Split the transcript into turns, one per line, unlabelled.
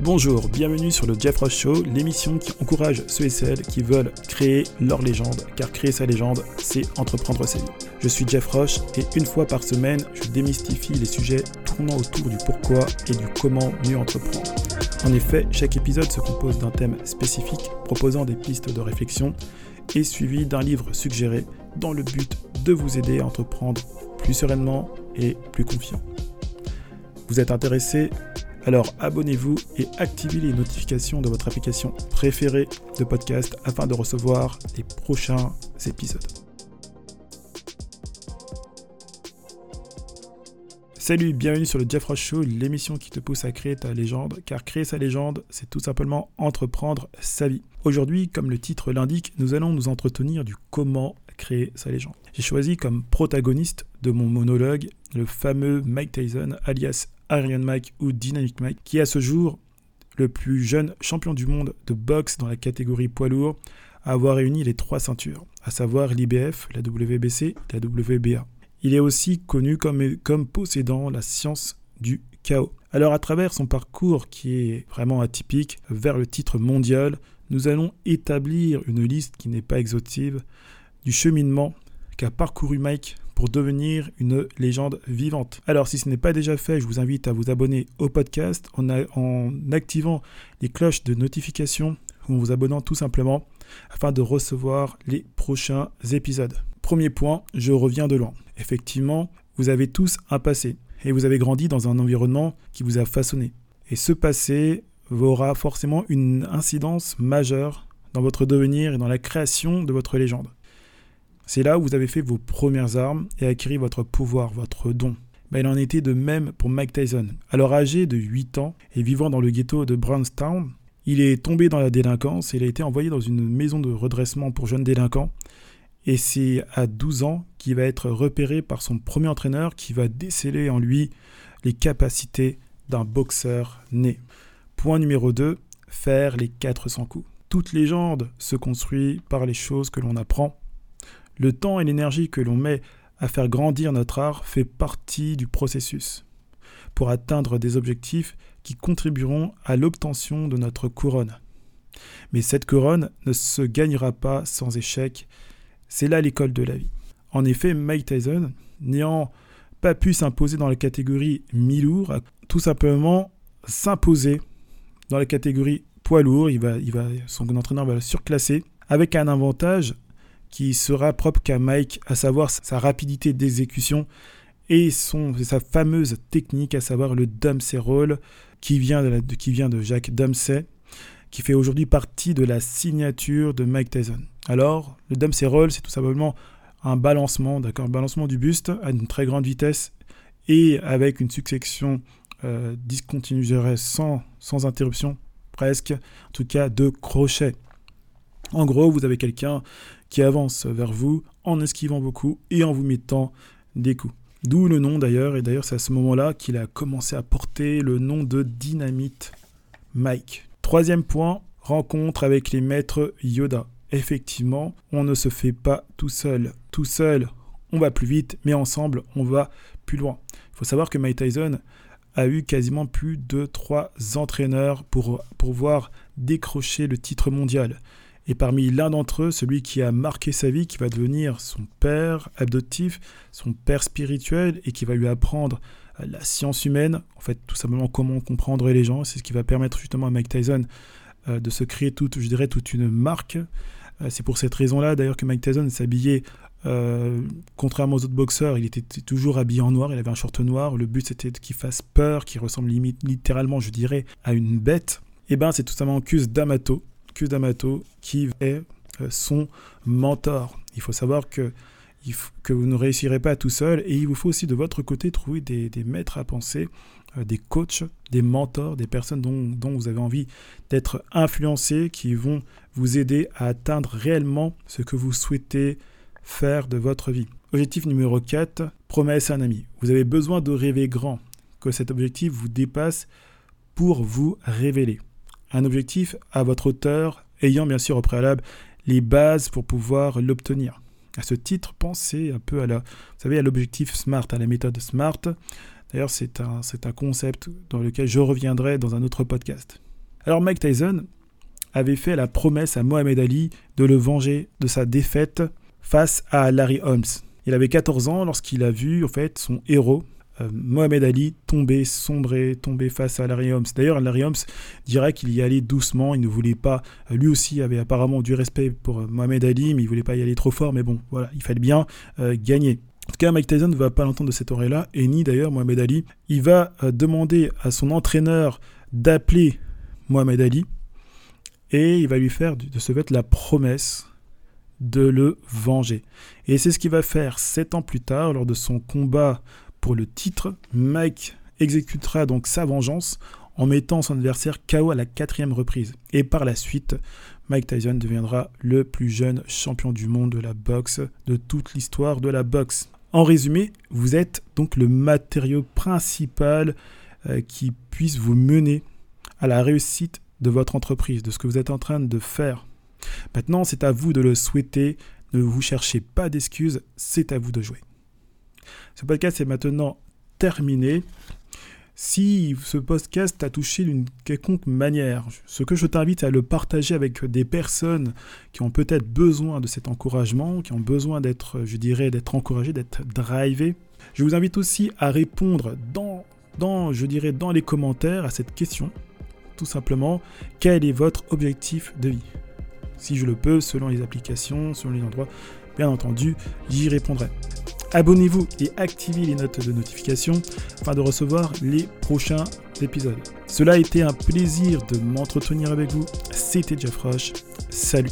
Bonjour, bienvenue sur le Jeff Ross Show, l'émission qui encourage ceux et celles qui veulent créer leur légende, car créer sa légende, c'est entreprendre sa vie. Je suis Jeff Roche et une fois par semaine, je démystifie les sujets tournant autour du pourquoi et du comment mieux entreprendre. En effet, chaque épisode se compose d'un thème spécifique proposant des pistes de réflexion et suivi d'un livre suggéré dans le but de vous aider à entreprendre plus sereinement et plus confiant. Vous êtes intéressé alors abonnez-vous et activez les notifications de votre application préférée de podcast afin de recevoir les prochains épisodes. Salut, bienvenue sur le Jeff Ross Show, l'émission qui te pousse à créer ta légende, car créer sa légende, c'est tout simplement entreprendre sa vie. Aujourd'hui, comme le titre l'indique, nous allons nous entretenir du comment créer sa légende. J'ai choisi comme protagoniste de mon monologue le fameux Mike Tyson, alias Iron Mike ou Dynamic Mike, qui est à ce jour le plus jeune champion du monde de boxe dans la catégorie poids lourd à avoir réuni les trois ceintures, à savoir l'IBF, la WBC, la WBA. Il est aussi connu comme possédant la science du chaos. Alors à travers son parcours qui est vraiment atypique vers le titre mondial, nous allons établir une liste qui n'est pas exhaustive du cheminement qu'a parcouru Mike devenir une légende vivante. Alors si ce n'est pas déjà fait, je vous invite à vous abonner au podcast en, en activant les cloches de notification ou en vous abonnant tout simplement afin de recevoir les prochains épisodes. Premier point, je reviens de loin. Effectivement, vous avez tous un passé et vous avez grandi dans un environnement qui vous a façonné. Et ce passé aura forcément une incidence majeure dans votre devenir et dans la création de votre légende. C'est là où vous avez fait vos premières armes et acquis votre pouvoir, votre don. Ben, il en était de même pour Mike Tyson. Alors âgé de 8 ans et vivant dans le ghetto de Brownstown, il est tombé dans la délinquance et il a été envoyé dans une maison de redressement pour jeunes délinquants. Et c'est à 12 ans qu'il va être repéré par son premier entraîneur qui va déceler en lui les capacités d'un boxeur né. Point numéro 2, faire les 400 coups. Toute légende se construit par les choses que l'on apprend le temps et l'énergie que l'on met à faire grandir notre art fait partie du processus pour atteindre des objectifs qui contribueront à l'obtention de notre couronne. Mais cette couronne ne se gagnera pas sans échec. C'est là l'école de la vie. En effet, Mike Tyson, n'ayant pas pu s'imposer dans la catégorie mi-lourd, a tout simplement s'imposer dans la catégorie poids lourd. Il va, son entraîneur va le surclasser avec un avantage qui sera propre qu'à Mike, à savoir sa rapidité d'exécution et sa fameuse technique, à savoir le Dempsey Roll, qui vient de, Jacques Dempsey, qui fait aujourd'hui partie de la signature de Mike Tyson. Alors, le Dempsey Roll, c'est tout simplement un balancement, d'accord, un balancement du buste à une très grande vitesse et avec une succession euh, sans, sans interruption, presque, en tout cas de crochets. En gros, vous avez quelqu'un qui avance vers vous en esquivant beaucoup et en vous mettant des coups. D'où le nom d'ailleurs, et d'ailleurs c'est à ce moment-là qu'il a commencé à porter le nom de Dynamite Mike. Troisième point, rencontre avec les maîtres Yoda. Effectivement, on ne se fait pas tout seul. Tout seul, on va plus vite, mais ensemble, on va plus loin. Il faut savoir que Mike Tyson a eu quasiment plus de trois entraîneurs pour pouvoir décrocher le titre mondial. Et parmi l'un d'entre eux, celui qui a marqué sa vie, qui va devenir son père adoptif, son père spirituel, et qui va lui apprendre euh, la science humaine, en fait tout simplement comment comprendre les gens. C'est ce qui va permettre justement à Mike Tyson euh, de se créer toute, je dirais, toute une marque. Euh, c'est pour cette raison-là d'ailleurs que Mike Tyson s'habillait, contrairement aux autres boxeurs, il était toujours habillé en noir, il avait un short noir. Le but c'était qu'il fasse peur, qu'il ressemble littéralement, je dirais, à une bête. Et eh ben c'est tout simplement Cus D'Amato, D'Amato, qui est euh, son mentor. Il faut savoir que, vous ne réussirez pas tout seul et il vous faut aussi de votre côté trouver des, maîtres à penser, euh, des coachs, des mentors, des personnes dont, dont vous avez envie d'être influencé, qui vont vous aider à atteindre réellement ce que vous souhaitez faire de votre vie. Objectif numéro 4, promesse à un ami. Vous avez besoin de rêver grand, que cet objectif vous dépasse pour vous révéler un objectif à votre hauteur, ayant bien sûr au préalable les bases pour pouvoir l'obtenir. À ce titre, pensez un peu à la, vous à l'objectif SMART, à la méthode SMART. D'ailleurs, c'est un, c'est un concept dans lequel je reviendrai dans un autre podcast. Alors Mike Tyson avait fait la promesse à Mohamed Ali de le venger de sa défaite face à Larry Holmes. Il avait 14 ans lorsqu'il a vu en fait son héros euh, Mohamed Ali tomber, sombrer, tomber face à Larry Holmes. D'ailleurs, Larry Holmes dirait qu'il y allait doucement, il ne voulait pas, euh, lui aussi avait apparemment du respect pour euh, Mohamed Ali, mais il voulait pas y aller trop fort, mais bon, voilà, il fallait bien gagner. En tout cas, Mike Tyson ne va pas l'entendre de cette oreille-là, et ni d'ailleurs Mohamed Ali. Il va demander à son entraîneur d'appeler Mohamed Ali, et il va lui faire de ce fait la promesse de le venger. Et c'est ce qu'il va faire sept ans plus tard, lors de son combat pour le titre. Mike exécutera donc sa vengeance en mettant son adversaire KO à la quatrième reprise. Et par la suite, Mike Tyson deviendra le plus jeune champion du monde de la boxe de toute l'histoire de la boxe. En résumé, vous êtes donc le matériau principal euh, qui puisse vous mener à la réussite de votre entreprise, de ce que vous êtes en train de faire. Maintenant, c'est à vous de le souhaiter. Ne vous cherchez pas d'excuses, c'est à vous de jouer. Ce podcast est maintenant terminé. Si ce podcast t'a touché d'une quelconque manière, ce que je t'invite à le partager avec des personnes qui ont peut-être besoin de cet encouragement, qui ont besoin d'être, je dirais, d'être encouragées, d'être drivées. Je vous invite aussi à répondre dans, dans, je dirais, dans les commentaires à cette question. Tout simplement, quel est votre objectif de vie? Si je le peux, selon les applications, selon les endroits, bien entendu, j'y répondrai. Abonnez-vous et activez les notes de notification afin de recevoir les prochains épisodes. Cela a été un plaisir de m'entretenir avec vous. C'était Jeff Roche. Salut